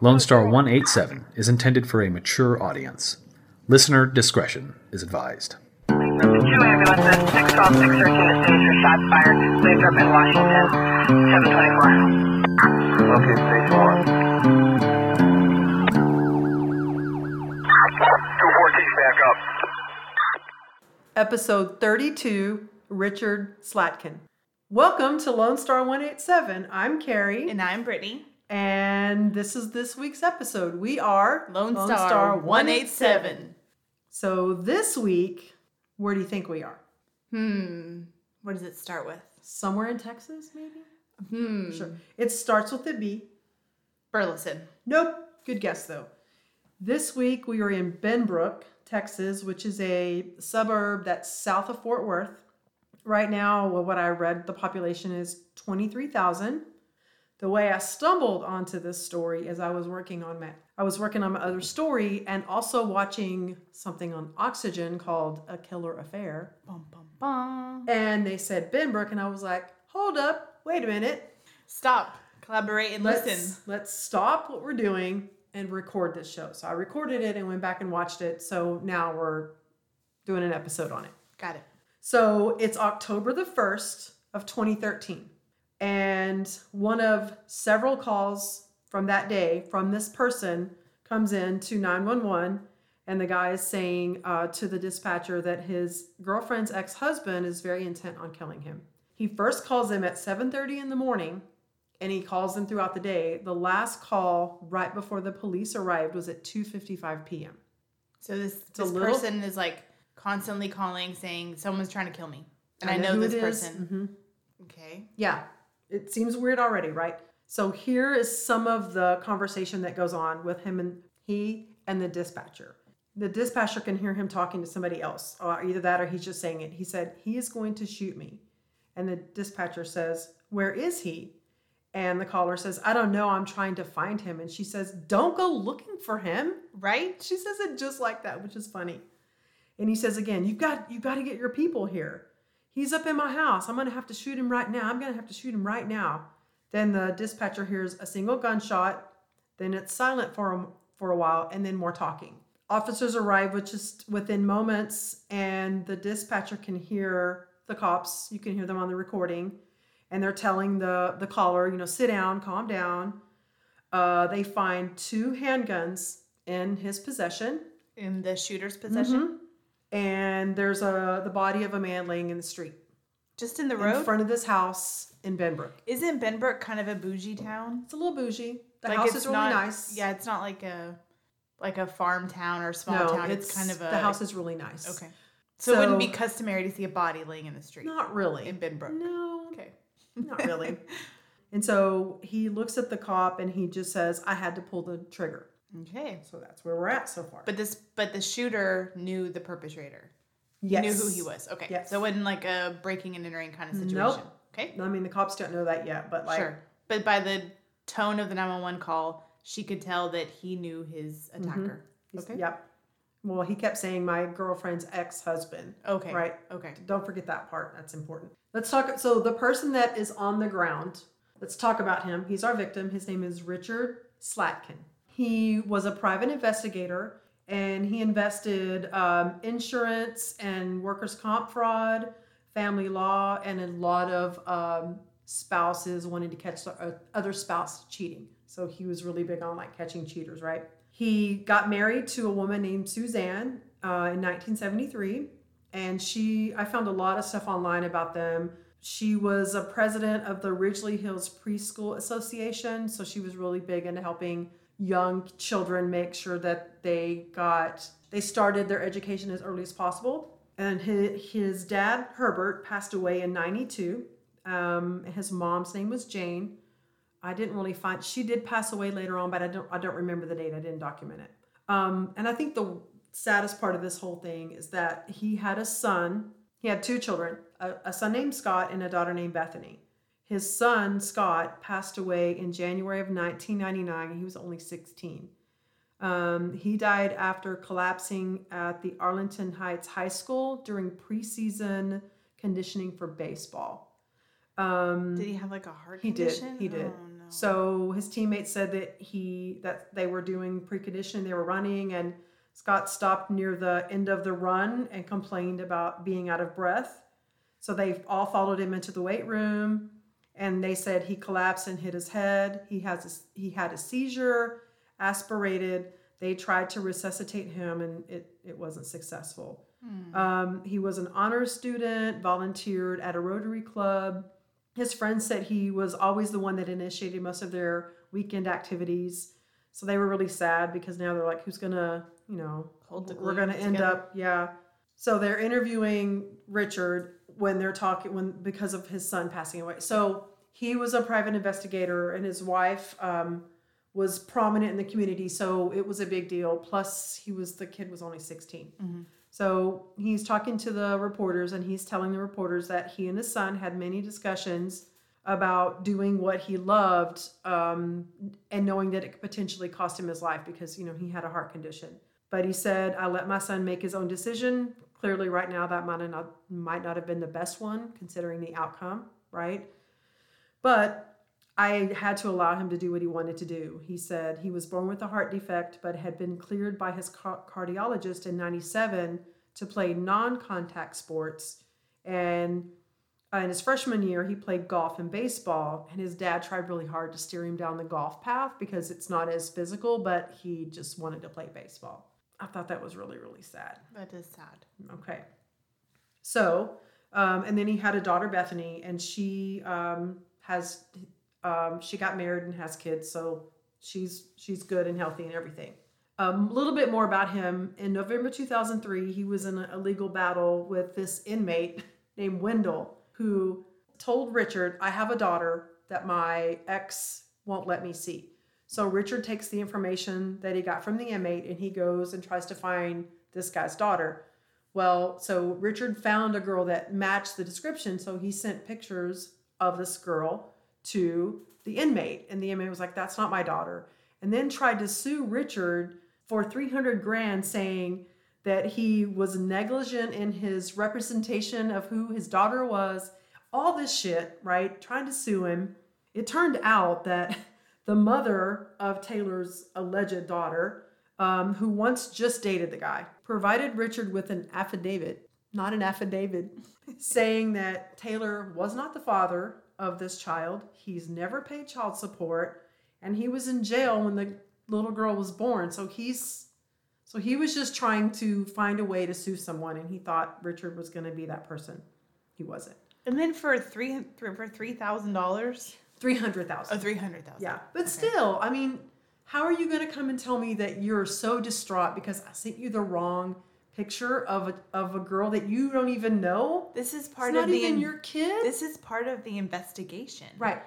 Lone Star 187 is intended for a mature audience. Listener discretion is advised. Two ambulances, 612, 613 at Station shots fired. Lathrop in Washington, 724. Okay, stage one. 214, back up. episode 32 Richard Slatkin. Welcome to Lone Star 187. I'm Kerri, And I'm Britney. and this is this week's episode. We are Lone, Star, 187. So this week, where do you think we are? Hmm. What does it start with? Somewhere in Texas, maybe? Hmm. Sure. It starts with a B. Burleson. Nope. Good guess, though. This week, we are in Benbrook, Texas, which is a suburb that's south of Fort Worth. Right now, well, what I read, the population is 23,000. The way I stumbled onto this story is I was working on my I was working on my other story and also watching something on Oxygen called A Killer Affair. Bum, bum, bum. And they said Benbrook, and I was like, hold up, wait a minute. Stop. Collaborate and let's, listen. Let's stop what we're doing and record this show. So I recorded it and went back and watched it. So now we're doing an episode on it. Got it. So it's October the 1st of 2013. And one of several calls from that day from this person comes in to 911 and the guy is saying uh, to the dispatcher that his girlfriend's ex-husband is very intent on killing him. He first calls him at 7:30 in the morning and he calls them throughout the day. The last call right before the police arrived was at 2:55 p.m. So this, this little- person is like constantly calling saying someone's trying to kill me. And I, I know know, this person. Mm-hmm. Okay. Yeah, it seems weird already, right? So here is some of the conversation that goes on with him and he and the dispatcher. The dispatcher can hear him talking to somebody else, or either that or he's just saying it. He said, He is going to shoot me. And the dispatcher says, Where is he? And the caller says, I don't know. I'm trying to find him. And she says, Don't go looking for him. Right? She says it just like that, which is funny. And he says again, "You've got you've got to get your people here. He's up in my house. I'm going to have to shoot him right now. I'm going to have to shoot him right now." Then the dispatcher hears a single gunshot. Then it's silent for a, for a while, and then more talking. Officers arrive, which is within moments, and the dispatcher can hear the cops. You can hear them on the recording, and they're telling the the caller, you know, sit down, calm down. Uh, they find two handguns in his possession In the shooter's possession. And there's a the body of a man laying in the street Just in the in road. front of this house in Benbrook. Isn't Benbrook kind of a bougie town? It's a little bougie. The like house is really not, nice. Yeah, it's not like a like a farm town or small no, town. it's, It's, kind of a the house is really nice. Okay. So, it wouldn't be customary to see a body laying in the street. Not really. In Benbrook. No, Okay. not really. and so he looks at the cop and he just says, "I had to pull the trigger." Okay. So that's where we're at so far. But this but the shooter knew the perpetrator. yes. Knew who he was. Okay. Yes. So it wasn't like a breaking and entering kind of situation. Nope. Okay. No, I mean, the cops don't know that yet, but like, sure. But by the tone of the 911 call, she could tell that he knew his mm-hmm. attacker. he's- Okay. Yep. Well, he kept saying my girlfriend's ex-husband. Okay. Right. Okay. Don't forget that part. That's important. Let's talk. So, the person that is on the ground, let's talk about him. He's our victim. His name is Richard Slatkin. He was a private investigator and he invested um, insurance and workers' comp fraud, family law, and a lot of um, spouses wanting to catch uh, other spouse cheating. So, he was really big on like catching cheaters, right? He got married to a woman named Suzanne uh, in 1973 and she i found a lot of stuff online about them she was a president of the ridglea hills preschool association so she was really big into helping young children make sure that they got they started their education as early as possible. And his, his dad herbert passed away in 92 um, his mom's name was jane. I didn't really find she did pass away later on but i don't i don't remember the date. I didn't document it. Um, and i think the saddest part of this whole thing is that he had a son. He had two children, a, a son named Scott and a daughter named Bethany. His son, Scott, passed away in January of 1999. He was only 16. Um, he died after collapsing at the Arlington Heights High School during preseason conditioning for baseball. Um, Did he have like a heart he did. He did. Oh, no. So his teammates said that he that they were doing preconditioning, they were running, and Scott stopped near the end of the run and complained about being out of breath. So they all followed him into the weight room, and they said he collapsed and hit his head. He has a, he had a seizure, aspirated. They tried to resuscitate him, and it it wasn't successful. Um, he was an honor student, volunteered at a Rotary Club. His friends said he was always the one that initiated most of their weekend activities. So they were really sad because now they're like, who's gonna, you know, we're gonna end up, yeah. So they're interviewing Richard when they're talking when because of his son passing away. So he was a private investigator, and his wife um, was prominent in the community, so it was a big deal. Plus, he was the kid was only 16 So he's talking to the reporters, and he's telling the reporters that he and his son had many discussions about doing what he loved, um, and knowing that it could potentially cost him his life because you know he had a heart condition. But he said, "I let my son make his own decision." Clearly, right now, that might not might not have been the best one considering the outcome, right? But I had to allow him to do what he wanted to do. He said he was born with a heart defect, but had been cleared by his cardiologist in 97 to play non contact sports. And uh, in his freshman year, he played golf and baseball. And his dad tried really hard to steer him down the golf path because it's not as physical, but he just wanted to play baseball. I thought that was really, really sad. That is sad. Okay. So, um, and then he had a daughter, Bethany, and she um, has um, she got married and has kids, so she's she's good and healthy and everything. Um, a little bit more about him. In November 2003, he was in a legal battle with this inmate named Wendell, who told Richard, "I have a daughter that my ex won't let me see." So Richard takes the information that he got from the inmate and he goes and tries to find this guy's daughter. Well, so Richard found a girl that matched the description, so he sent pictures of this girl to the inmate, and the inmate was like, "That's not my daughter," and then tried to sue Richard for 300 grand, saying that he was negligent in his representation of who his daughter was. All this shit, right? Trying to sue him. It turned out that the mother of Taylor's alleged daughter, um, who once just dated the guy, provided Richard with an affidavit, not an affidavit, saying that Taylor was not the father of this child. He's never paid child support, and he was in jail when the little girl was born. So he's so he was just trying to find a way to sue someone, and he thought Richard was going to be that person. He wasn't. And then for three for three thousand dollars, Three hundred thousand. oh three hundred thousand. Yeah, but still, I mean, how are you going to come and tell me that you're so distraught because I sent you the wrong picture of a, of a girl that you don't even know? This is part it's not of the not even in- your kid, This is part of the investigation, right?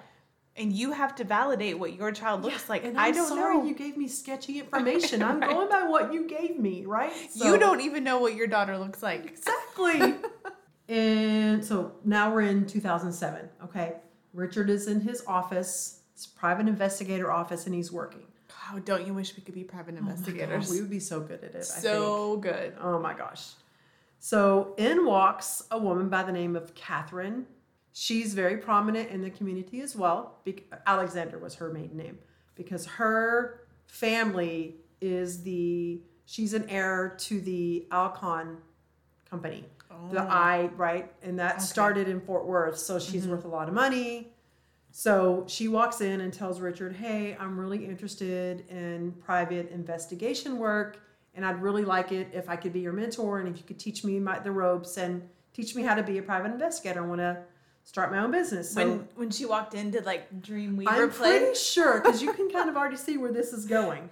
And you have to validate what your child looks like. And I I'm don't sorry know. you gave me sketchy information. I'm going by what you gave me, right? you don't even know what your daughter looks like. exactly. and so now we're in 2007. Okay, Richard is in his office, his private investigator office, and he's working. Oh, don't you wish we could be private Oh investigators? we would be so good at it. I think. so good. Oh my gosh. So in walks a woman by the name of Catherine. She's very prominent in the community as well. Bec- Alexander was her maiden name because her family is the she's an heir to the Alcon company. The oh. I right, and that started in Fort Worth. So she's mm-hmm. worth a lot of money. So she walks in and tells Richard, Hey, I'm really interested in private investigation work, and I'd really like it if I could be your mentor and if you could teach me my, the ropes and teach me how to be a private investigator. I want to start my own business. So when when she walked in, did like Dreamweaver I'm play? pretty sure because you can kind of already see where this is going.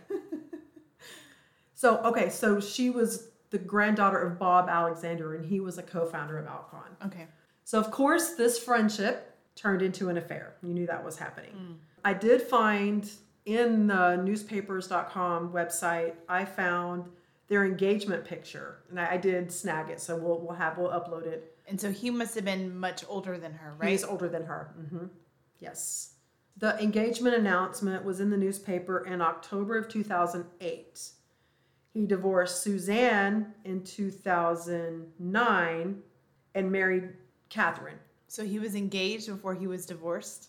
so, okay, so she was the granddaughter of Bob Alexander, and he was a co founder of Alcon. Okay. So, of course, this friendship turned into an affair. You knew that was happening. I did find in the newspapers.com website, I found their engagement picture, and I, I did snag it. So we'll we'll have we'll upload it. And so he must have been much older than her, right? He's older than her. hmm Yes. The engagement announcement was in the newspaper in October of 2008. He divorced Suzanne in 2009 and married Catherine. So he was engaged before he was divorced.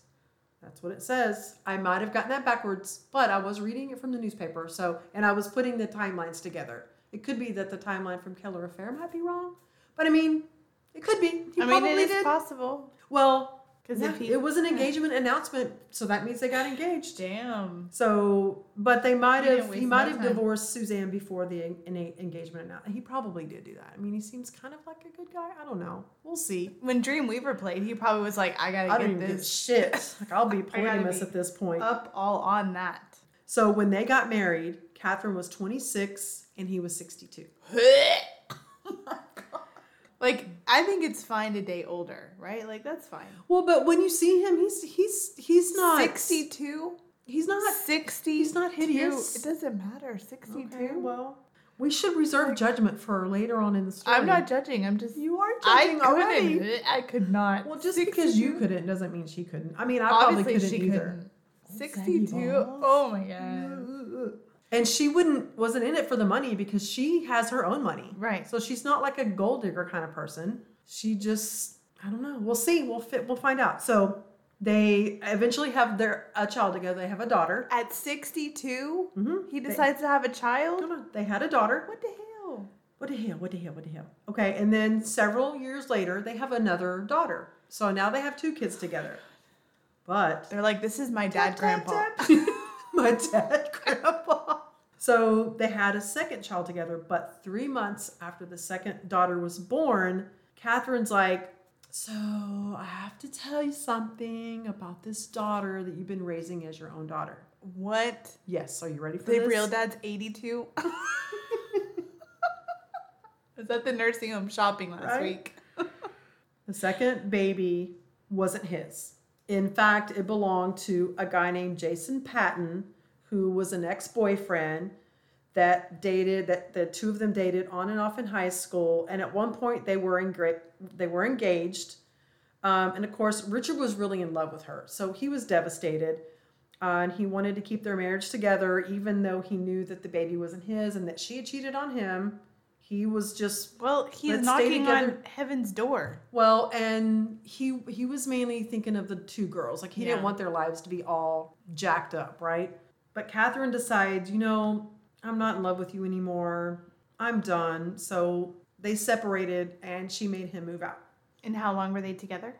That's what it says. I might have gotten that backwards, but I was reading it from the newspaper. So, and I was putting the timelines together. It could be that the timeline from Killer Affair might be wrong, but I mean, it could be. He I mean, probably it is did. possible. well, 'Cause yeah, he- it was an engagement announcement, so that means they got engaged. Damn. So, but they might have he might have time. divorced Suzanne before the en- en- engagement announcement. He probably did do that. I mean, he seems kind of like a good guy. I don't know. We'll see. When Dreamweaver played, he probably was like, I gotta I get don't even give this shit. Like I'll be polygamous be at this point. up all on that. So when they got married, Catherine was 26 and he was 62. like, I think it's fine to date older, right? Like, that's fine. Well, but when you see him, he's he's he's not 62? He's not 60. he's not hideous. It doesn't matter. 62. Okay, well, we should reserve judgment for later on in the story. I'm not judging. I'm just. You are I judging already. couldn't. I could not. Well, just because you couldn't doesn't mean she couldn't. I mean, I probably Obviously, couldn't she either. couldn't. 62. Oh my god. And she wouldn't wasn't in it for the money because she has her own money. Right. So she's not like a gold digger kind of person. She just I don't know. We'll see. We'll fit we'll find out. So they eventually have their a child together. They have a daughter. At 62, Mhm. he They- decides to have a child? No, no, they had a daughter. What the hell? What the hell? What the hell? What the hell? Okay, and then several years later, they have another daughter. So now they have two kids together. But They're like, this is my dad, grandpa. my dad, grandpa. So they had a second child together, but three months after the second daughter was born, Catherine's like, So I have to tell you something about this daughter that you've been raising as your own daughter. What? Yes, are you ready for The this? real dad's 82? Is that the nursing home shopping last Right? week? The second baby wasn't his. In fact, it belonged to a guy named Jason Patton, who was an ex boyfriend that dated, that the two of them dated on and off in high school. And at one point, they were, engra- they were engaged. Um, and of course, Richard was really in love with her. So he was devastated. Uh, and he wanted to keep their marriage together, even though he knew that the baby wasn't his and that she had cheated on him. He was just Well, he's knocking on heaven's door. well, and he he was mainly thinking of the two girls. Like he didn't want their lives to be all jacked up, right? But Catherine decides, you know, I'm not in love with you anymore. I'm done. So they separated, and she made him move out. And how long were they together?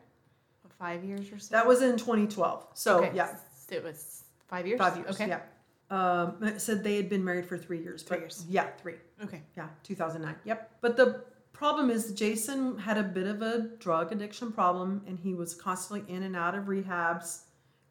Five years or so? That was in 2012. So okay. yeah, so It was five years? five years. Okay. Yeah. Um, it said they had been married for three years. Three years. Yeah, three. Okay. Yeah, 2009. Yep. But the problem is Jason had a bit of a drug addiction problem and he was constantly in and out of rehabs.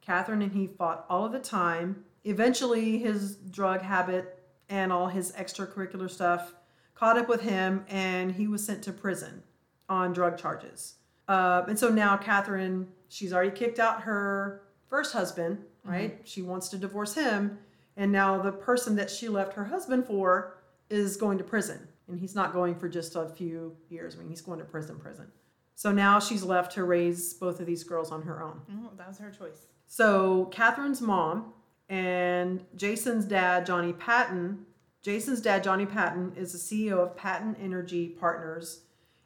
Catherine and he fought all of the time. Eventually, his drug habit and all his extracurricular stuff caught up with him and he was sent to prison on drug charges. Uh, and so now Catherine, she's already kicked out her first husband, right? She wants to divorce him. And now the person that she left her husband for is going to prison. And he's not going for just a few years. I mean, he's going to prison, prison. So now she's left to raise both of these girls on her own. Oh, that was her choice. So Catherine's mom and Jason's dad, Johnny Patton. Jason's dad, Johnny Patton, is the CEO of Patton Energy Partners,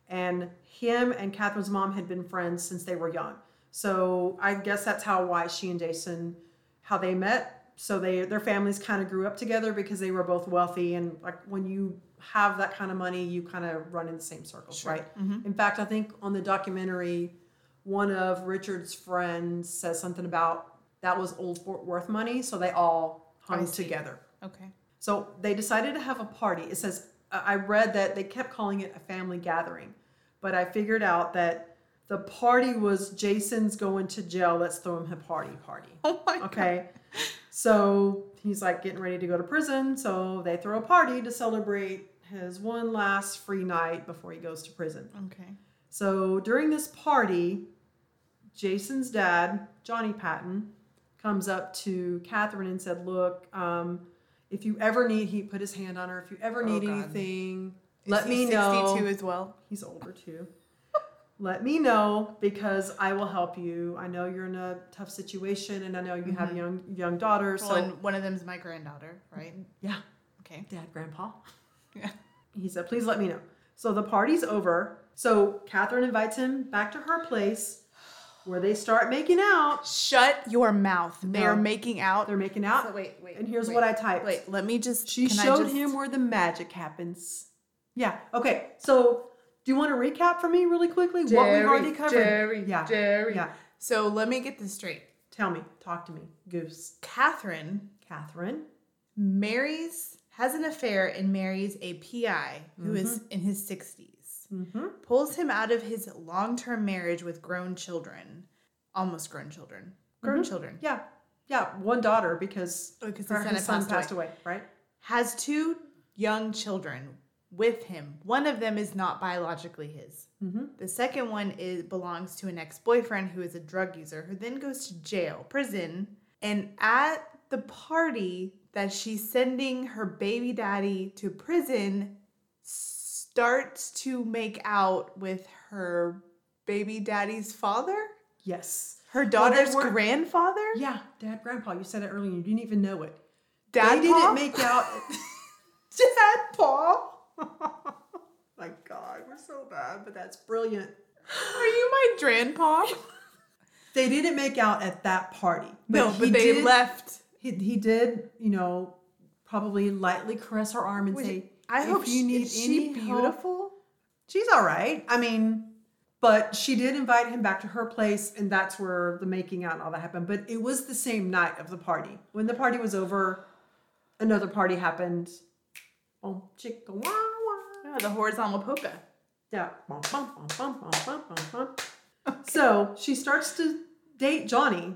and him and Catherine's mom had been friends since they were young. So I guess that's how why she and Jason, how they met. So they their families kind of grew up together because they were both wealthy, and like when you have that kind of money, you kind of run in the same circles, right? Mm-hmm. In fact, I think on the documentary, one of Richard's friends says something about that was old Fort Worth money, so they all hung together. Okay. So they decided to have a party. It says I read that they kept calling it a family gathering, but I figured out that the party was Jason's going to jail. Let's throw him a party party. Oh my Okay. So he's like getting ready to go to prison. So they throw a party to celebrate his one last free night before he goes to prison. Okay. So during this party, Jason's dad, Johnny Patton, comes up to Catherine and said, Look, um, if you ever need, he put his hand on her, if you ever Oh, need God. anything, Is let me know. 62 as well. He's older too. Let me know because I will help you. I know you're in a tough situation and I know you have young young daughter. Well, So and one of them is my granddaughter, right? yeah, Okay. dad, grandpa. Yeah. He said, please let me know. So the party's over. So Catherine invites him back to her place where they start making out. Shut your mouth. They No. are making out. They're making out. So wait, wait. And here's wait, what I typed. Wait, let me just. She can I showed just- him where the magic happens. Yeah. Okay. So, do you want to recap for me really quickly what we've already covered? Jerry, yeah. Jerry. Yeah. So let me get this straight. Tell me. Talk to me. Goose. Catherine Catherine. marries, has an affair, and marries a PI who is mm-hmm. in his 60s. Mm-hmm. Pulls him out of his long term marriage with grown children, almost grown children. Grown children. Yeah. Yeah. One daughter because Because her, his son son passed away. Right. Has two young children with him. One of them is not biologically his. Mm-hmm. The second one is belongs to an ex-boyfriend who is a drug user who then goes to jail, prison, and at the party that she's sending her baby daddy to prison starts to make out with her baby daddy's father? Yes. Her daughter's weren't- grandfather? Yeah. Dad, grandpa. You said it earlier. You didn't even know it. Dad they didn't make out. Dad Paul? My God, we're so bad, but that's brilliant. Are you my grandpa? They didn't make out at that party. no, he but they did- left. He, he did, you know, probably lightly caress her arm and say, I "If hope you she, need is she help-" beautiful? She's all right. I mean, but she did invite him back to her place, and that's where the making out and all that happened. But it was the same night of the party. When the party was over, another party happened. Oh, chicka wah wah. Yeah, the horizontal polka. Yeah. Bum. So she starts to date Johnny.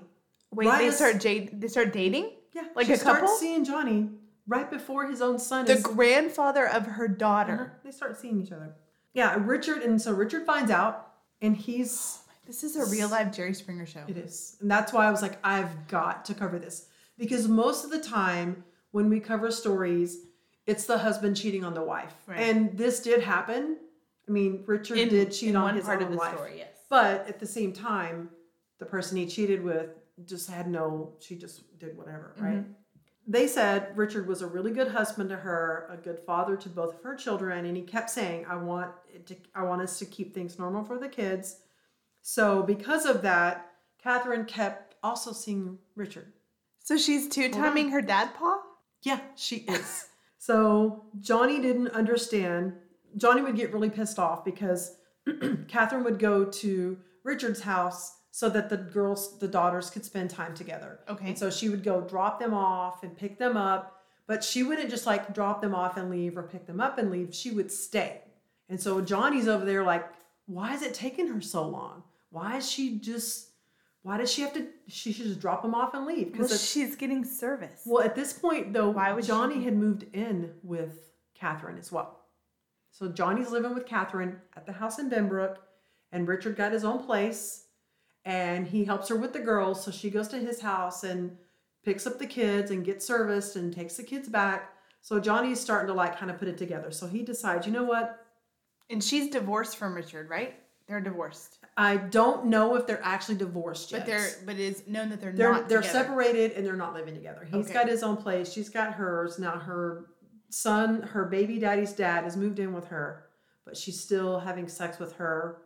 Wait, Right they start jade, they start dating? Yeah, Like she a starts couple? seeing Johnny right before his own son is The is. grandfather of her Uh-huh. daughter. They start seeing each other. Yeah, Richard, and so Richard finds out, and he's This is a real live Jerry Springer show. It is. And that's why I was like, I've got to cover this. Because most of the time when we cover stories, it's the husband cheating on the wife. Right. And this did happen. I mean, Richard In- did cheat on his part own of the wife. story, yes. But at the same time, the person he cheated with just had no, she just did whatever, right? Mm-hmm. They said Richard was a really good husband to her, a good father to both of her children, and he kept saying, "I want to, I want us to keep things normal for the kids." So because of that, Catherine kept also seeing Richard. So she's two timing her dad paw? Yeah, she is. so Johnny didn't understand. Johnny would get really pissed off because Catherine would go to Richard's house so that the girls, the daughters, could spend time together. Okay. And so she would go drop them off and pick them up, but she wouldn't just like drop them off and leave or pick them up and leave. She would stay. And so Johnny's over there like, why is it taking her so long? Why is she just? Why does she have to? She should just drop them off and leave Because because she's getting service. well, at this point, though, Why would she- Johnny had moved in with Catherine as well. So Johnny's living with Catherine at the house in Benbrook, and Richard got his own place, and he helps her with the girls. So she goes to his house and picks up the kids and gets serviced and takes the kids back. So Johnny's starting to like kind of put it together. So he decides, you know what? And she's divorced from Richard, right? They're divorced. I don't know if they're actually divorced yet. But they're but it's known that they're, they're not they're together. separated and they're not living together. He's Okay. got his own place. She's got hers. Now her son, her baby daddy's dad, has moved in with her, but she's still having sex with her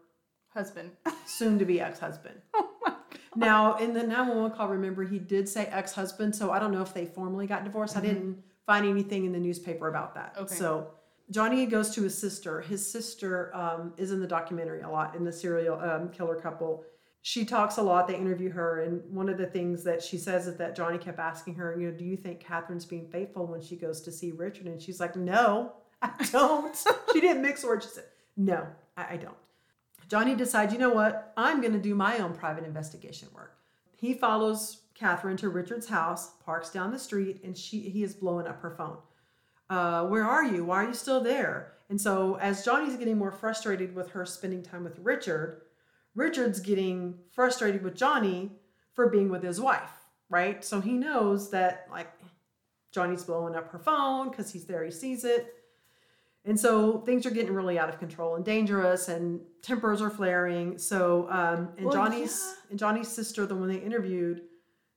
husband. soon to be ex husband. oh my god. Now in the 911 call, remember he did say ex husband, so I don't know if they formally got divorced. I didn't find anything in the newspaper about that. Okay. So Johnny goes to his sister. His sister um, is in the documentary a lot in the serial um, killer couple. She talks a lot. They interview her, and one of the things that she says is that Johnny kept asking her, you know, do you think Catherine's being faithful when she goes to see Richard? And she's like, no, I don't. she didn't mix words. She said, no, I, I don't. Johnny decides, you know what? I'm going to do my own private investigation work. He follows Catherine to Richard's house, parks down the street, and she he is blowing up her phone. Uh, where are you? Why are you still there? And so, as Johnny's getting more frustrated with her spending time with Richard, Richard's getting frustrated with Johnny for being with his wife, right? So he knows that, like, Johnny's blowing up her phone because he's there, he sees it. And so things are getting really out of control and dangerous, and tempers are flaring. So, um, and Well, Johnny's yeah. and Johnny's sister, the one they interviewed,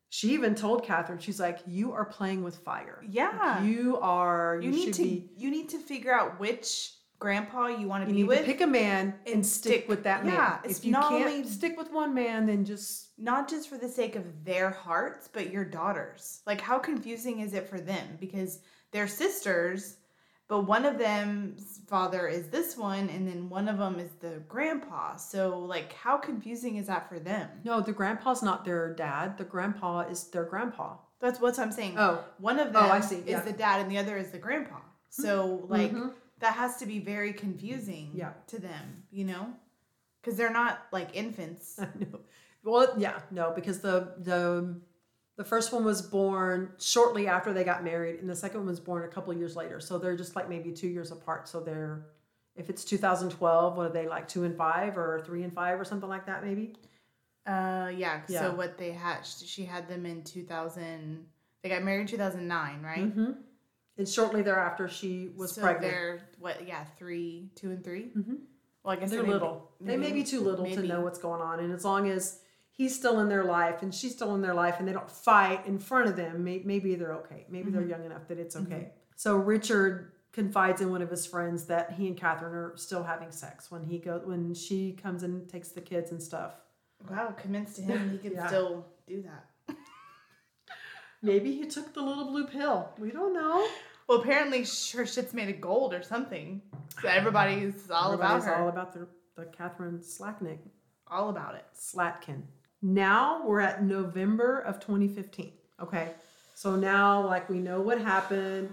she even told Catherine, she's like, "You are playing with fire. Yeah. Like, you are. You, You, need to be. you need to figure out which grandpa you want to You be need with. to pick a man and, and stick, stick- with that man. yeah, it's if you not can't only- stick with one man, then just not just for the sake of their hearts, but your daughters. Like, how confusing is it for them? Because they're sisters, but one of them's father is this one, and then one of them is the grandpa. So, like, how confusing is that for them? no. The grandpa's not their dad. The grandpa is their grandpa. That's what I'm saying. Oh. one of Oh, them I see, is yeah. Mm-hmm. the dad, and the other is the grandpa. So, like, that has to be very confusing Yeah. to them, you know? Because they're not like infants. I know. Well, yeah, no, because the the the first one was born shortly after they got married, and the second one was born a couple years later. So they're just like maybe two years apart. So they're if it's 2012, what are they like two and five or three and five or something like that? Maybe. Uh, yeah. Yeah. So what they had, she had them in 2000. They got married in 2009, right? Mm-hmm. And shortly thereafter, she was so pregnant. they're what? Yeah, three, two, and 3 Mm-hmm. Well, I guess They're maybe- little. they may be too little to know what's going on, and as long as he's still in their life and she's still in their life, and they don't fight in front of them, maybe they're okay. Maybe they're mm-hmm. young enough that it's mm-hmm. okay. So Richard confides in one of his friends that he and Catherine are still having sex when he go when she comes and takes the kids and stuff. Wow, convinced to him he could Yeah. still do that. Maybe he took the little blue pill. We don't know. Well, apparently her shit's made of gold or something. So everybody's all about Everybody's her. all about the the Catherine Slacknick. all about it. Slatkin. Now we're at November of 2015. Okay. So now, like, we know what happened.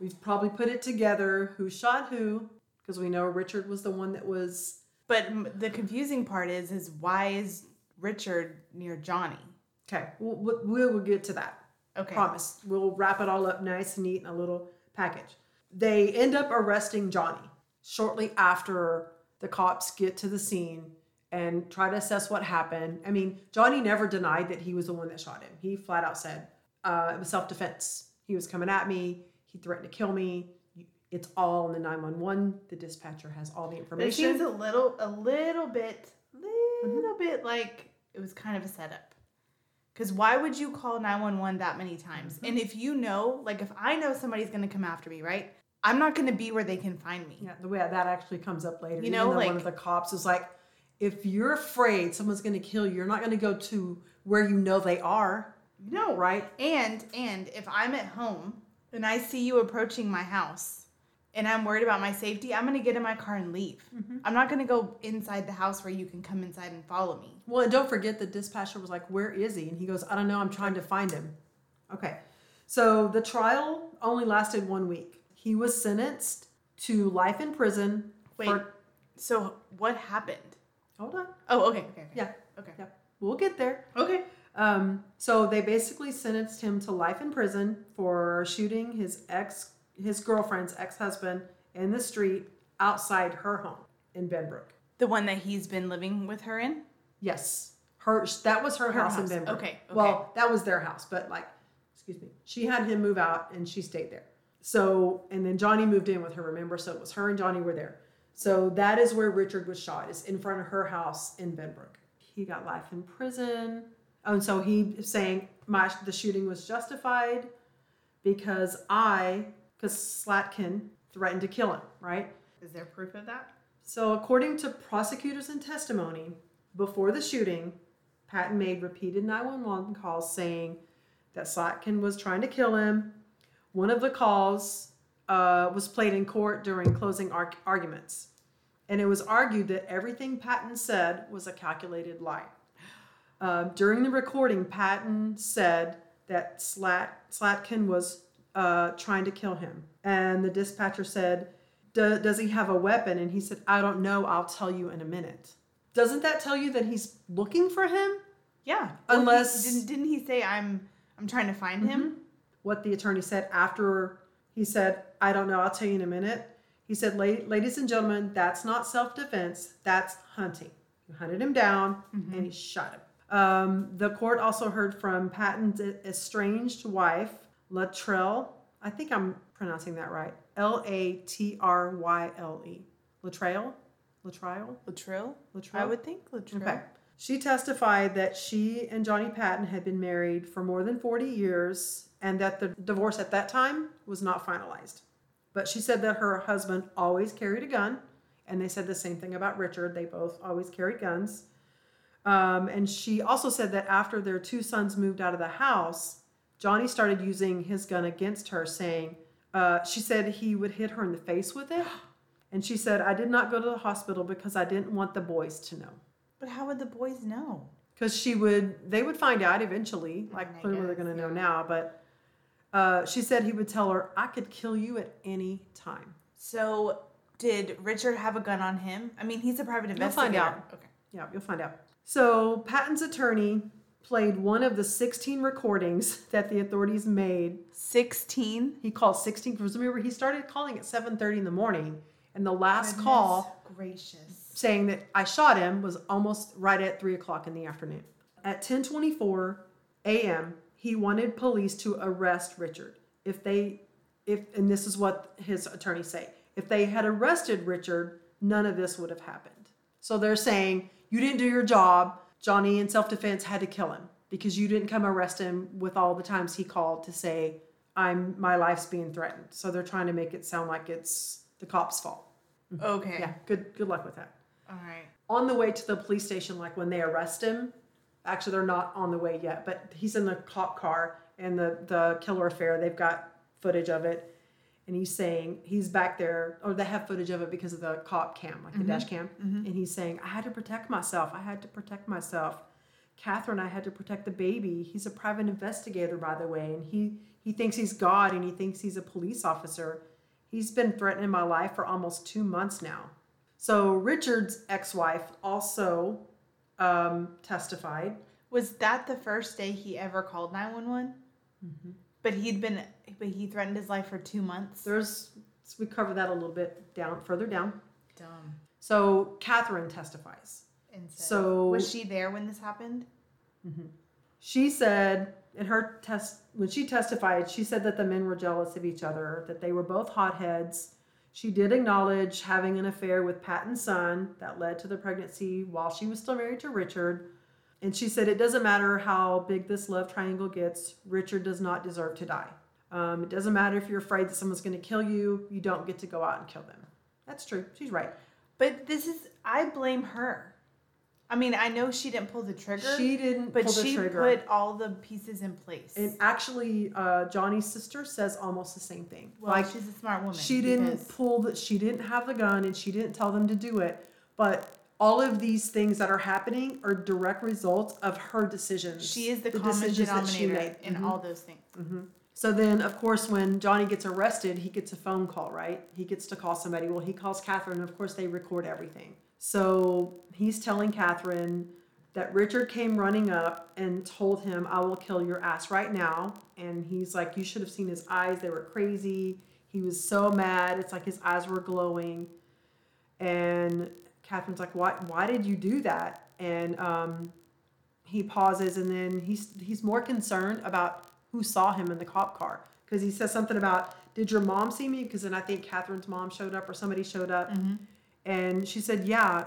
We've probably put it together who shot who, because we know Richard was the one that was. But the confusing part is, is why is Richard near Johnny? Okay. We'll, we'll, we will get to that. Okay. Promise. We'll wrap it all up nice and neat in a little package. They end up arresting Johnny shortly after the cops get to the scene and try to assess what happened. I mean, Johnny never denied that he was the one that shot him. He flat out said uh, it was self defense. He was coming at me. He threatened to kill me. It's all in the 911. The dispatcher has all the But it seems a little, a little bit, little bit like it was kind of a setup. Because why would you call 911 that many times? Mm-hmm. And if you know, like if I know somebody's going to come after me, right? I'm not going to be where they can find me. Yeah, the way that actually comes up later. You know, though one of the cops is like, if you're afraid someone's going to kill you, you're not going to go to where you know they are. No, Right. And and if I'm at home and I see you approaching my house and I'm worried about my safety, I'm gonna get in my car and leave. Mm-hmm. I'm not gonna go inside the house where you can come inside and follow me. Well, and don't forget the dispatcher was like, Where is he? And he goes, I don't know. I'm trying to find him. Okay. So the trial only lasted one week. He was sentenced to life in prison. Wait. For, So what happened? Hold on. Oh, okay, okay, okay. Yeah. Okay. Yeah. We'll get there. Okay. Um, so they basically sentenced him to life in prison for shooting his ex, his girlfriend's ex-husband in the street outside her home in Benbrook. The one that he's been living with her in? Yes, her that was her, Her house, house. in Benbrook. Okay, okay. Well, that was their house, but like, excuse me, she had him move out and she stayed there. So, and then Johnny moved in with her. Remember, so it was her and Johnny were there. So that is where Richard was shot. Is in front of her house in Benbrook. He got life in prison. Oh, and so he saying my the shooting was justified because I, because Slatkin threatened to kill him. Right. Is there proof of that? So, according to prosecutors and testimony, before the shooting, Patton made repeated 911 calls saying that Slatkin was trying to kill him. One of the calls uh, was played in court during closing arg- arguments. And it was argued that everything Patton said was a calculated lie. Uh, during the recording, Patton said that Slat- Slatkin was uh, trying to kill him. And the dispatcher said, "Do- Does he have a weapon? And he said, I don't know. I'll tell you in a minute. Doesn't that tell you that he's looking for him? Yeah. Unless- Well, he- didn't, didn't he say I'm I'm trying to find him? What the attorney said after he said, I don't know. I'll tell you in a minute. He said, Ladies and gentlemen, that's not self defense. That's hunting. He hunted him down and he shot him. Um, the court also heard from Patton's estranged wife, Latrell. I think I'm pronouncing that right. L A T R Y L E. Latrell? Latrell? Latrell? Latrell? I would think Latrell. Okay. She testified that she and Johnny Patton had been married for more than 40 years and that the divorce at that time was not finalized. But she said that her husband always carried a gun, and they said the same thing about Richard. They both always carried guns. Um, and she also said that after their two sons moved out of the house, Johnny started using his gun against her, saying, uh, she said he would hit her in the face with it. And she said, I did not go to the hospital because I didn't want the boys to know. But how would the boys know? Because she would, they would find out eventually. Like, clearly they're going to know now. But uh, she said he would tell her, I could kill you at any time. So did Richard have a gun on him? I mean, he's a private investigator. You'll find out. Okay. Yeah, you'll find out. So Patton's attorney played one of the 16 recordings that the authorities made 16. He called 16 because remember he started calling at 7:30 in the morning, and the last call Gracious. saying that I shot him was almost right at three o'clock in the afternoon. At 10:24 a.m., he wanted police to arrest Richard. If they, if and this is what his attorneys say, if they had arrested Richard, none of this would have happened. So they're saying you didn't do your job. Johnny, in self-defense, had to kill him because you didn't come arrest him with all the times he called to say I'm my life's being threatened. So they're trying to make it sound like it's the cops' fault. Okay. Yeah, good good luck with that All right. on the way to the police station, like when they arrest him, actually they're not on the way yet, but he's in the cop car and the, the killer affair, they've got footage of it. And he's saying, he's back there, or they have footage of it because of the cop cam, like the mm-hmm. dash cam. Mm-hmm. And he's saying, I had to protect myself. I had to protect myself. Catherine, I had to protect the baby. He's a private investigator, by the way, and he, he thinks he's God and he thinks he's a police officer. He's been threatening my life for almost two months now. So Richard's ex-wife also um, testified. Was that the first day he ever called 911? But he'd been, but he threatened his life for two months. There's we cover that a little bit down further down. Dumb. So Catherine testifies. And said- So- was she there when this happened? She said in her test when she testified, she said that the men were jealous of each other, that they were both hotheads. She did acknowledge having an affair with Patton's son that led to the pregnancy while she was still married to Richard. And she said it doesn't matter how big this love triangle gets, Richard does not deserve to die. Um, it doesn't matter if you're afraid that someone's going to kill you, you don't get to go out and kill them. That's true. She's right. But this is, I blame her. I mean, I know she didn't pull the trigger. She didn't but pull the she trigger. put all the pieces in place. And actually, uh, Johnny's sister says almost the same thing. well, like she's a smart woman. she didn't pull the. She didn't have the gun, and she didn't tell them to do it. But all of these things that are happening are direct results of her decisions. She is the, common decisions that she denominator made. in Mhm. all those things. So then, of course, when Johnny gets arrested, he gets a phone call, right? He gets to call somebody. Well, he calls Catherine, and of course, they record everything. So he's telling Catherine that Richard came running up and told him, I will kill your ass right now. And he's like, You should have seen his eyes. They were crazy. He was so mad. It's like his eyes were glowing. And Catherine's like, Why, why did you do that? And um, he pauses and then he's he's more concerned about who saw him in the cop car because he says something about did your mom see me because then i think catherine's mom showed up or somebody showed up and she said yeah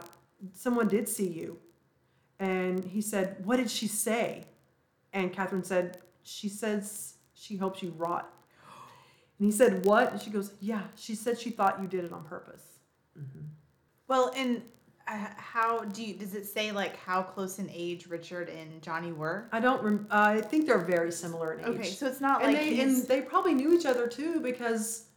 someone did see you. And he said what did she say? And catherine said she says she hopes you rot. And he said what? And she goes yeah she said she thought you did it on purpose. Well, and uh, how do you? Does it say like how close in age Richard and Johnny were? i don't rem- i think they're very similar in age. Okay, so it's not and like they and they probably knew each other too because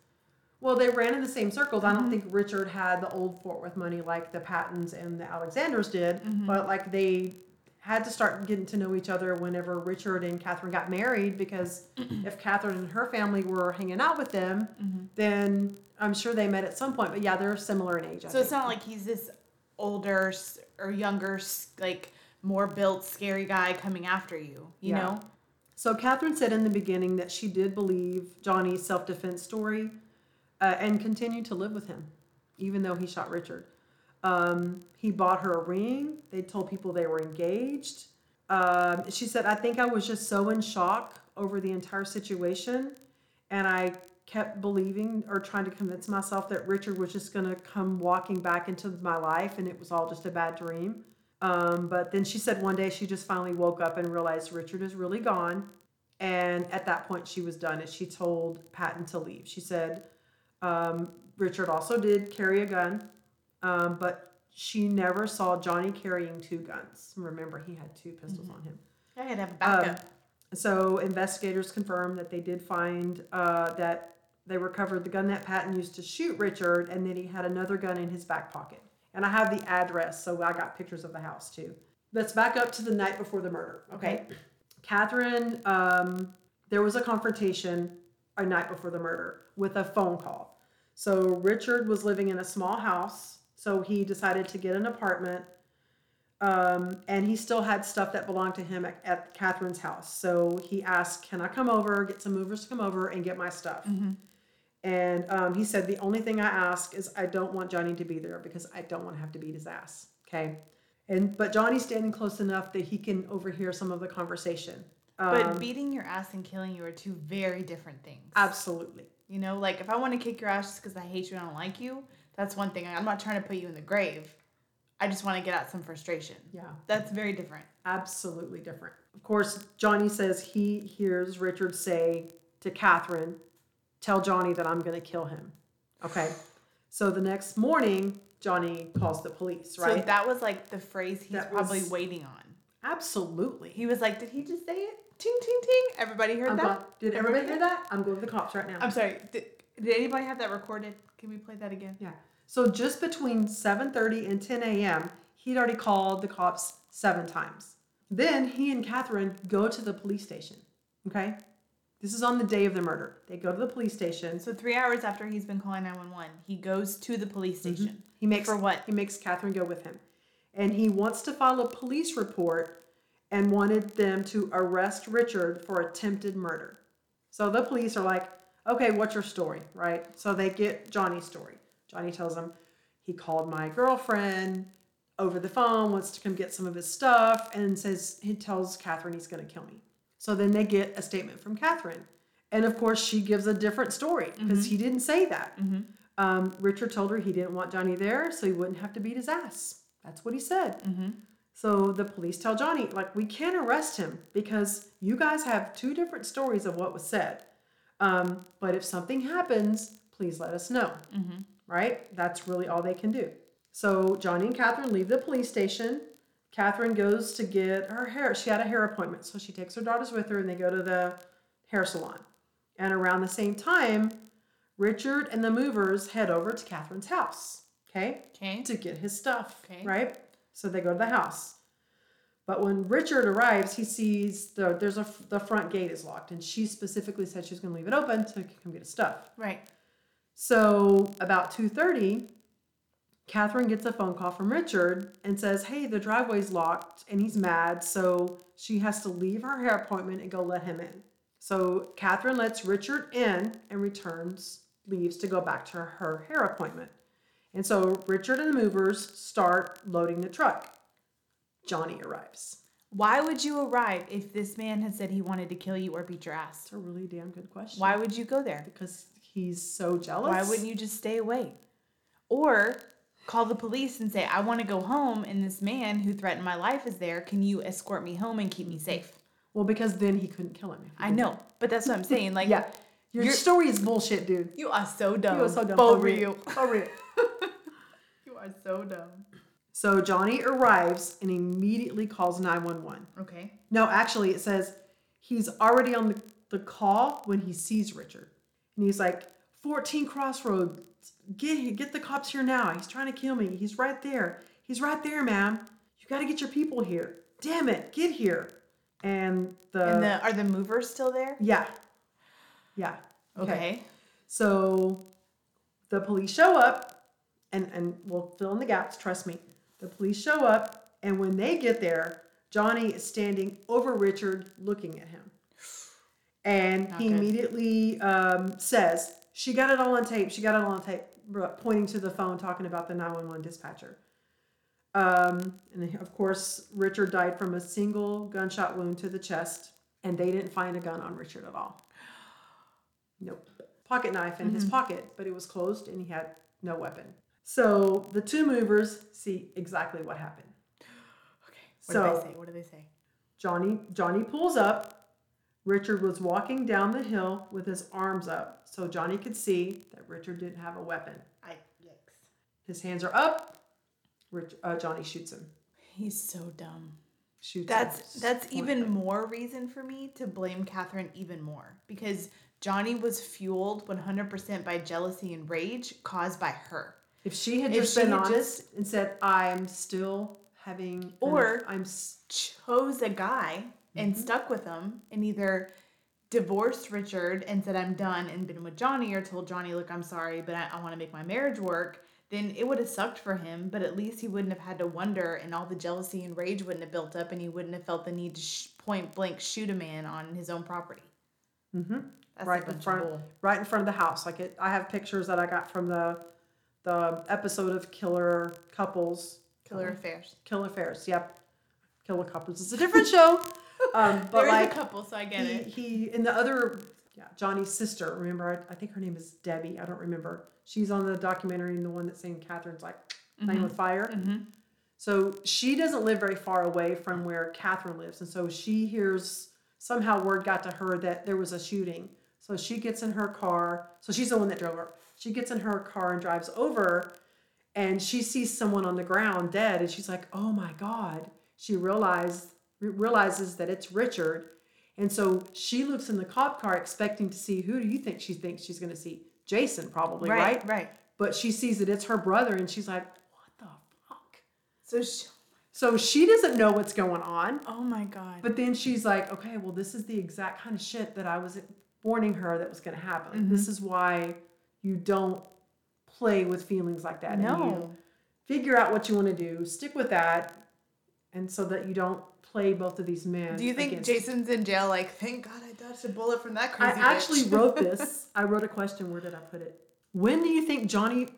well they ran in the same circles i don't Mm-hmm. think richard had the old fort worth money like the pattons and the alexanders did Mm-hmm. but like they had to start getting to know each other whenever richard and catherine got married because if catherine and her family were hanging out with them Mm-hmm. then i'm sure they met at some point but yeah they're similar in age I so it's think. not like he's this older or younger, like more built, scary guy coming after you. You Yeah. know? So Catherine said in the beginning that she did believe Johnny's self-defense story, uh, and continued to live with him, even though he shot Richard. Um, he bought her a ring. They told people they were engaged. Um, she said, "I think I was just so in shock over the entire situation, and I kept believing or trying to convince myself that Richard was just going to come walking back into my life, and it was all just a bad dream." Um, but then she said one day she just finally woke up and realized Richard is really gone. And at that point, she was done. And she told Patton to leave. She said, Um, Richard also did carry a gun, um, but she never saw Johnny carrying two guns. Remember, he had two pistols on him. I had to have a Um, backup. So investigators confirmed that they did find uh, that they recovered the gun that Patton used to shoot Richard, and then he had another gun in his back pocket. And I have the address, so I got pictures of the house too. Let's back up to the night before the murder. Okay, Catherine, um, there was a confrontation a night before the murder with a phone call. So Richard was living in a small house, so he decided to get an apartment um, and he still had stuff that belonged to him at, at Catherine's house. So he asked, "Can I come over? Get some movers to come over and get my stuff." And um, he said, "The only thing I ask is I don't want Johnny to be there because I don't want to have to beat his ass." Okay. And but Johnny's standing close enough that he can overhear some of the conversation. but Um, beating your ass and killing you are two very different things. absolutely. You know, like if I want to kick your ass just because I hate you and I don't like you, that's one thing. I'm not trying to put you in the grave. I just want to get out some frustration. Yeah. That's very different. absolutely different. Of course, Johnny says he hears Richard say to Catherine, Tell Johnny that I'm going to kill him. Okay. So the next morning, Johnny calls the police, right? So that was like the phrase he's That probably was- waiting on. absolutely. He was like, "Did he just say it? Ting ting ting!" Everybody heard I'm that. go- did everybody hear that? I'm going to the cops right now. I'm sorry. Did, did anybody have that recorded? Can we play that again? yeah. So just between 7:30 and 10 a.m., he'd already called the cops seven times. Then he and Catherine go to the police station. Okay. This is on the day of the murder. They go to the police station. So three hours after he's been calling 911, he goes to the police mm-hmm. station. He makes For what? He makes Catherine go with him, and he wants to file a police report and wanted them to arrest Richard for attempted murder. So the police are like, "Okay, what's your story?" Right? So they get Johnny's story. Johnny tells them he called my girlfriend over the phone, wants to come get some of his stuff, and says he tells Catherine he's going to kill me. So then they get a statement from Catherine, and of course she gives a different story because he mm-hmm. didn't say that. Mm-hmm. Um, Richard told her he didn't want Johnny there, so he wouldn't have to beat his ass. That's what he said. Mm-hmm. So the police tell Johnny, like, we can't arrest him because you guys have two different stories of what was said. Um, but if something happens, please let us know. Right? That's really all they can do. So Johnny and Catherine leave the police station. Catherine goes to get her hair. She had a hair appointment, so she takes her daughters with her and they go to the hair salon. And around the same time, Richard and the movers head over to Catherine's house. Okay? Okay. To get his stuff. Okay. Right? So they go to the house. But when Richard arrives, he sees the there's a the front gate is locked, and she specifically said she was going to leave it open so to come get his stuff. Right. So about two thirty, Catherine gets a phone call from Richard and says, "Hey, the driveway's locked," and he's mad. So she has to leave her hair appointment and go let him in. So Catherine lets Richard in and returns, leaves to go back to her hair appointment. And so Richard and the movers start loading the truck. Johnny arrives. Why would you arrive if this man had said he wanted to kill you or beat your ass? It's a really damn good question. Why would you go there? Because he's so jealous. Why wouldn't you just stay away? Or call the police and say, I want to go home, and this man who threatened my life is there. Can you escort me home and keep me safe? Well, because then he couldn't kill him. I know, but that's what I'm saying. Like, Yeah. Your story is bullshit, dude. you are so dumb. You are so dumb. For For real. For real. You are so dumb. So Johnny arrives and immediately calls 911. Okay. No, actually, it says he's already on the, the call when he sees Richard. And he's like, 14 Crossroads, get, get the cops here now. He's trying to kill me. He's right there. He's right there, ma'am. You got to get your people here. Damn it, get here. And the, and the are the movers still there? yeah. Yeah. Okay. So the police show up, and, and we'll fill in the gaps, trust me. The police show up, and when they get there, Johnny is standing over Richard looking at him. And Not he good. immediately um, says, She got it all on tape. She got it all on tape, pointing to the phone, talking about the 911 dispatcher. Um, and of course, Richard died from a single gunshot wound to the chest, and they didn't find a gun on Richard at all. Nope. Pocket knife in Mm-hmm. his pocket, but it was closed and he had no weapon. So the two movers see exactly what happened. Okay. What So- do they say? What do they say? Johnny Johnny pulls up. Richard was walking down the hill with his arms up so Johnny could see that Richard didn't have a weapon. I yikes. His hands are up. Rich, uh, Johnny shoots him. He's so dumb. Shoots That's him. that's even more reason for me to blame Catherine even more because Johnny was fueled 100% by jealousy and rage caused by her. If she had if just been had honest and said, "I'm still having," Or- I'm s- Chose a guy and mm-hmm. stuck with him and either divorced Richard and said I'm done and been with Johnny or told Johnny look I'm sorry but I, I want to make my marriage work then it would have sucked for him but at least he wouldn't have had to wonder and all the jealousy and rage wouldn't have built up and he wouldn't have felt the need to sh- point blank shoot a man on his own property. Mhm. That's right in front, right in front of the house. Like it, I have pictures that I got from the the episode of Killer Couples, Killer affairs. Killer Affairs. Yep, Killer Couples is a different show. Um, but There like a couple, so I get he, it. he in the other yeah Johnny's sister. Remember, I, I think her name is Debbie. I don't remember. She's on the documentary and the one that's saying Catherine's like playing with fire. Mm-hmm. So she doesn't live very far away from where Catherine lives, and so she hears somehow word got to her that there was a shooting. So she gets in her car. So she's the one that drove her. She gets in her car and drives over, and she sees someone on the ground dead, and she's like, "Oh my god!" She realized realizes that it's Richard, and so she looks in the cop car expecting to see who do you think she thinks she's going to see? Jason, probably, right? Right, right. But she sees that it's her brother, and she's like, "What the fuck?" So, sh- So she doesn't know what's going on. oh my god. But then she's like, okay, well, this is the exact kind of shit that I was warning her that was going to happen. Mm-hmm. This is why you don't play with feelings like that. No. figure out what you want to do, stick with that, and so that you don't play both of these men. Do you think against- Jason's in jail? Like, thank God I dodged a bullet from that crazy. I crazy. actually wrote this. I wrote a question. Where did I put it? When do you think Johnny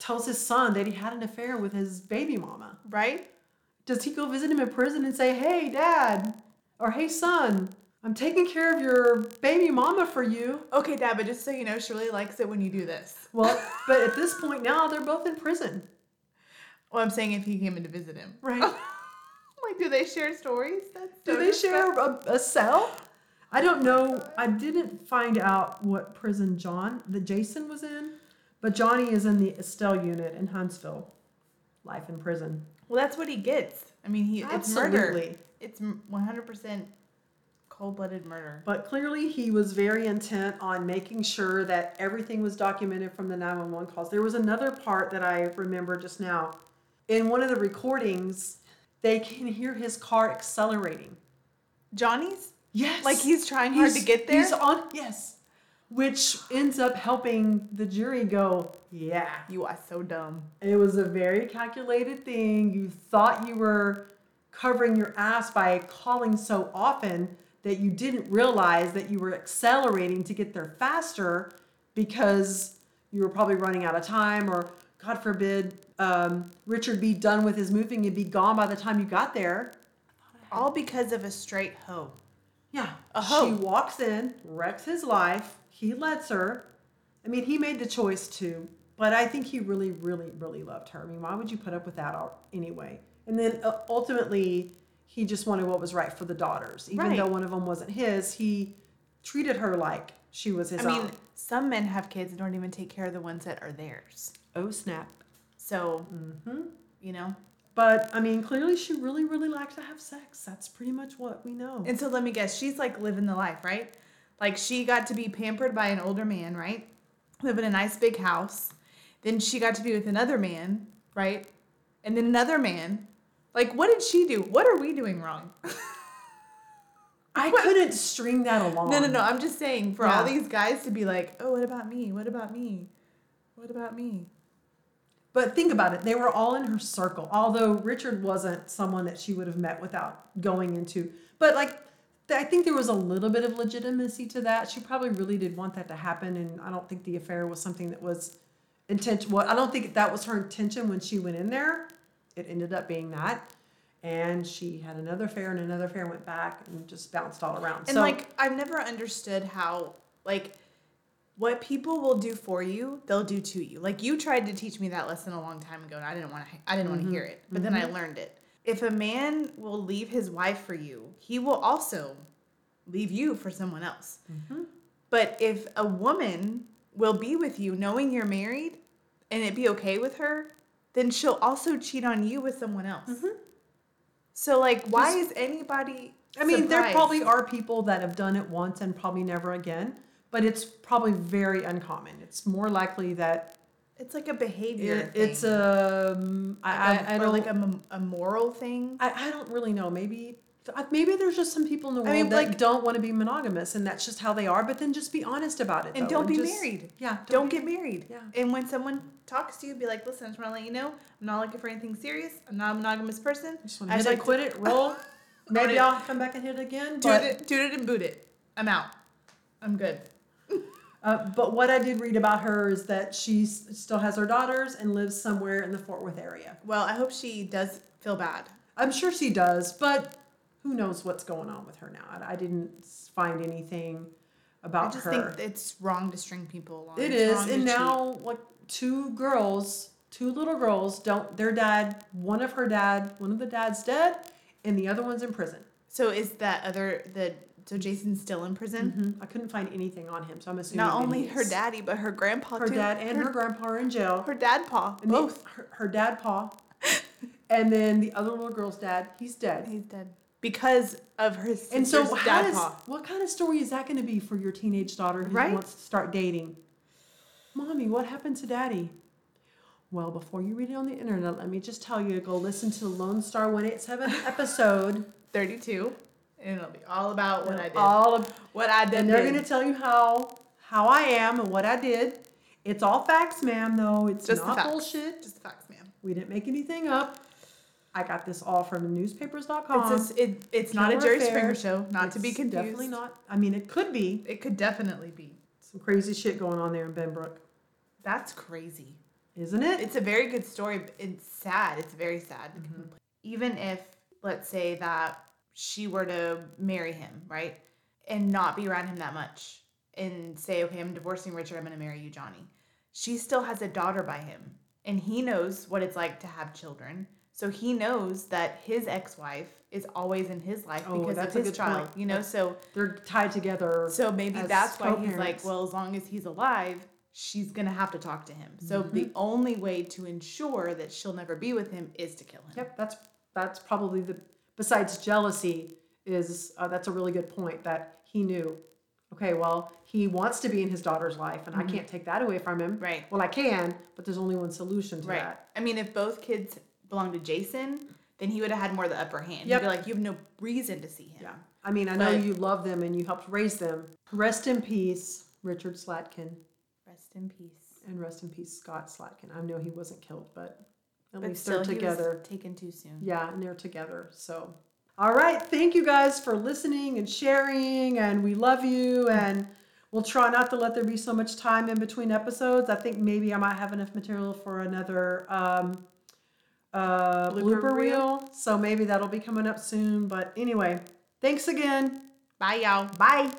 tells his son that he had an affair with his baby mama? right. Does he go visit him in prison and say, "Hey, dad," or "Hey, son, I'm taking care of your baby mama for you"? Okay, Dad, but just so you know, she really likes it when you do this. Well, but at this point now, they're both in prison, Well, I'm saying if he came in to visit him. right? Like, do they share stories? That's Do so they share a, a cell? I don't know. I didn't find out what prison John, the Jason was in, but Johnny is in the Estelle unit in Huntsville. Life in prison. Well, that's what he gets. I mean, he it's murder. Absolutely. It's 100% cold-blooded murder. But clearly, he was very intent on making sure that everything was documented from the 911 calls. There was another part that I remember just now. In one of the recordings, they can hear his car accelerating. Johnny's? Yes. Like he's trying hard to get there? He's on, yes. Which ends up helping the jury go, yeah. You are so dumb. It was a very calculated thing. You thought you were covering your ass by calling so often that you didn't realize that you were accelerating to get there faster because you were probably running out of time or, God forbid, um, Richard be done with his moving and be gone by the time you got there. All because of a straight hoe. Yeah. A hoe. She walks in, wrecks his life. He lets her. I mean, he made the choice to, but I think he really, really, really loved her. I mean, why would you put up with that all, anyway? And then uh, ultimately, he just wanted what was right for the daughters. Even Right. though one of them wasn't his, he treated her like she was his I mean, own. some men have kids and don't even take care of the ones that are theirs. Oh, snap. So, Mm-hmm. you know. But I mean, clearly she really, really liked to have sex. That's pretty much what we know. And so let me guess, she's like living the life, right? Like she got to be pampered by an older man, right? Live in a nice big house. Then she got to be with another man, right? And then another man. Like, what did she do? What are we doing wrong? I couldn't string that along. No, no, no. I'm just saying for all these guys to be like, oh, what about me? What about me? What about me? But think about it. They were all in her circle. Although Richard wasn't someone that she would have met without going into. But like, I think there was a little bit of legitimacy to that. She probably really did want that to happen. And I don't think the affair was something that was intention. Well, I don't think that was her intention when she went in there. It ended up being that. And she had another affair and another affair went back and just bounced all around. And so, like, I've never understood how, like, what people will do for you, they'll do to you. Like, you tried to teach me that lesson a long time ago, and I didn't want to. I didn't want to mm-hmm. hear it, but mm-hmm. then I learned it. If a man will leave his wife for you, he will also leave you for someone else. Mm-hmm. But if a woman will be with you knowing you're married and it be okay with her, then she'll also cheat on you with someone else. So like why Mm-hmm. Just- is anybody I mean, there probably are people that have done it once and probably never again, but it's probably very uncommon. It's more likely that it's like a behavior it, it's a. Um, I, Like a- I, I or don't like a, a moral thing. I, I don't really know. Maybe maybe there's just some people in the world I mean, that like- don't want to be monogamous, and that's just how they are. But then just be honest about it, and though, don't be just- married. Yeah, Don't, be- get married. Yeah. And when someone talks to you, be like, listen, I just want to let you know, I'm not looking for anything serious. I'm not a monogamous person. Just want I to just hit it, like quit it, roll. Maybe. I'll come back and hit it again. Toot But, it, toot it and boot it. I'm out. I'm good. Uh, but what I did read about her is that she still has her daughters and lives somewhere in the Fort Worth area. Well, I hope she does feel bad. I'm sure she does, but who knows what's going on with her now? I, I didn't find anything about her. I just her. think it's wrong to string people along. It It's is, and to cheat. now like two girls, two little girls, don't their dad, one of her dad, one of the dads dead, and the other one's in prison. So is that other the so Jason's still in prison? Mhm. I couldn't find anything on him, so I'm assuming Not only her is. daddy, but her grandpa her too. dad, and her, grandpa are in jail. her dad paw. And the- Both. her, her dad, Pa, and then the other little girl's dad, he's dead. He's dead because of her sister's And so, dad does, paw. what kind of story is that going to be for your teenage daughter who Right? wants to start dating? Mommy, what happened to daddy? Well, before you read it on the internet, let me just tell you to go listen to the Lone Star 187 episode. Thirty-two, and it'll be all about what I did. All of, what I did. and they're going to tell you how how I am and what I did. It's all facts, ma'am, though. It's Just the not facts. bullshit. just the facts, ma'am. We didn't make anything up. I got this all from newspapers.com. It's a, it, it's not a Jerry Springer show. Not to be confused. Definitely not. I mean, it could be It could definitely be. some crazy shit going on there in Benbrook, That's crazy. isn't it? It's a very good story. It's sad. It's very sad. Mm-hmm. Even if, let's say, that she were to marry him, right? And not be around him that much and say, okay, I'm divorcing Richard, I'm going to marry you, Johnny. She still has a daughter by him. And he knows what it's like to have children. So he knows that his ex wife is always in his life Oh, because of a his child, point. you know? That's- So They're tied together. so maybe that's why he's like, well, as long as he's alive, she's gonna have to talk to him. So Mm-hmm. the only way to ensure that she'll never be with him is to kill him. Yep, that's that's probably the besides jealousy is uh, that's a really good point that he knew. Okay, well, he wants to be in his daughter's life, and I can't take that away from him. Mm-hmm. Right. Well, I can, but there's only one solution to Right. that. I mean, if both kids belonged to Jason, then he would have had more of the upper hand. Yep. He'd be like, you have no reason to see him. Yeah. I mean, I know you love them and you helped raise them. Rest in peace, Richard Slatkin, Rest in peace. and rest in peace, Scott Slatkin. I know he wasn't killed, but at But least still, they're together. taken too soon. Yeah, and they're together. So, all right. Thank you guys for listening and sharing, and we love you. And we'll try not to let there be so much time in between episodes. I think maybe I might have enough material for another um, uh, Blooper blooper, reel? reel. So maybe that'll be coming up soon. But anyway, thanks again. Bye, y'all. Bye.